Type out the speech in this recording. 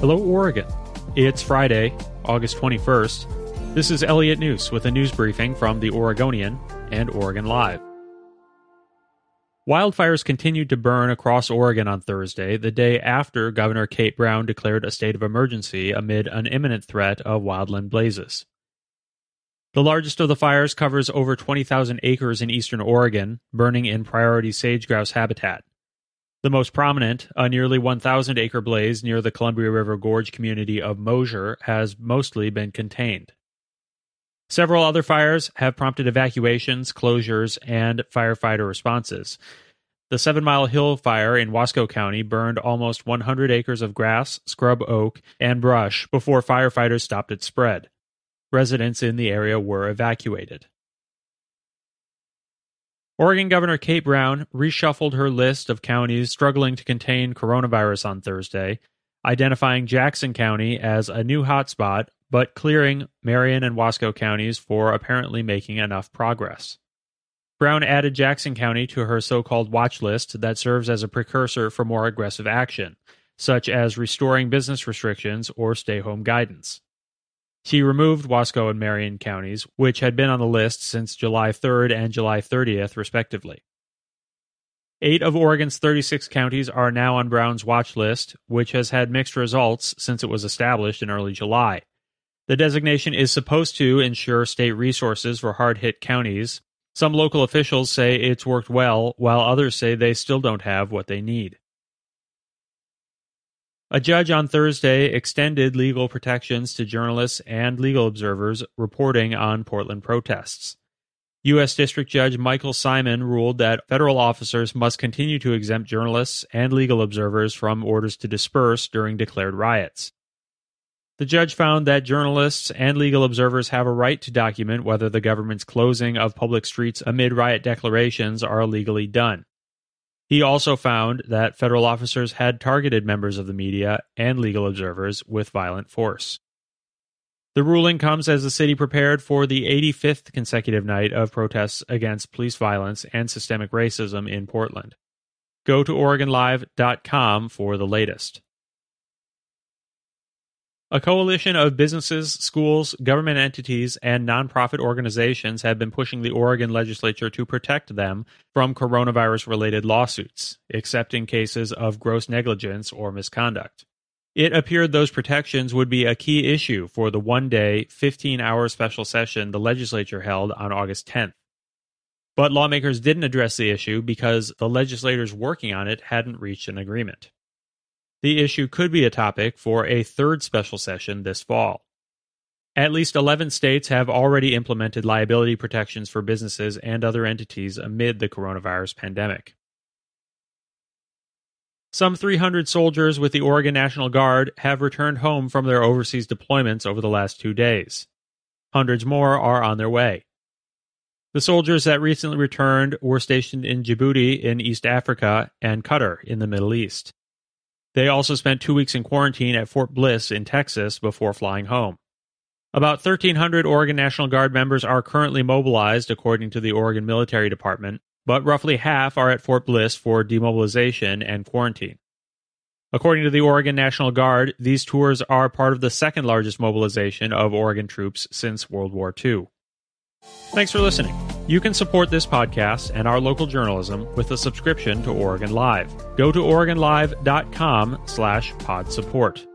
Hello, Oregon. It's Friday, August 21st. This is Elliot Njus with a news briefing from The Oregonian and Oregon Live. Wildfires continued to burn across Oregon on Thursday, the day after Governor Kate Brown declared a state of emergency amid an imminent threat of wildland blazes. The largest of the fires covers over 20,000 acres in eastern Oregon, burning in priority sage grouse habitat. The most prominent, a nearly 1,000 acre blaze near the Columbia River Gorge community of Mosier, has mostly been contained. Several other fires have prompted evacuations, closures, and firefighter responses. The Seven Mile Hill fire in Wasco County burned almost 100 acres of grass, scrub oak, and brush before firefighters stopped its spread. Residents in the area were evacuated. Oregon Governor Kate Brown reshuffled her list of counties struggling to contain coronavirus on Thursday, identifying Jackson County as a new hotspot, but clearing Marion and Wasco counties for apparently making enough progress. Brown added Jackson County to her so called watch list that serves as a precursor for more aggressive action, such as restoring business restrictions or stay home guidance. She removed Wasco and Marion counties, which had been on the list since July 3rd and July 30th, respectively. Eight of Oregon's 36 counties are now on Brown's watch list, which has had mixed results since it was established in early July. The designation is supposed to ensure state resources for hard hit counties. Some local officials say it's worked well, while others say they still don't have what they need. A judge on Thursday extended legal protections to journalists and legal observers reporting on Portland protests. U.S. District Judge Michael Simon ruled that federal officers must continue to exempt journalists and legal observers from orders to disperse during declared riots. The judge found that journalists and legal observers have a right to document whether the government's closing of public streets amid riot declarations are illegally done. He also found that federal officers had targeted members of the media and legal observers with violent force. The ruling comes as the city prepared for the 85th consecutive night of protests against police violence and systemic racism in Portland. Go to OregonLive.com for the latest. A coalition of businesses, schools, government entities, and nonprofit organizations have been pushing the Oregon legislature to protect them from coronavirus related lawsuits, except in cases of gross negligence or misconduct. It appeared those protections would be a key issue for the one day, 15 hour special session the legislature held on August 10th. But lawmakers didn't address the issue because the legislators working on it hadn't reached an agreement. The issue could be a topic for a third special session this fall. At least 11 states have already implemented liability protections for businesses and other entities amid the coronavirus pandemic. Some 300 soldiers with the Oregon National Guard have returned home from their overseas deployments over the last two days. Hundreds more are on their way. The soldiers that recently returned were stationed in Djibouti in East Africa and Qatar in the Middle East. They also spent two weeks in quarantine at Fort Bliss in Texas before flying home. About 1,300 Oregon National Guard members are currently mobilized, according to the Oregon Military Department, but roughly half are at Fort Bliss for demobilization and quarantine. According to the Oregon National Guard, these tours are part of the second largest mobilization of Oregon troops since World War II. Thanks for listening. You can support this podcast and our local journalism with a subscription to Oregon Live. Go to OregonLive.com slash pod support.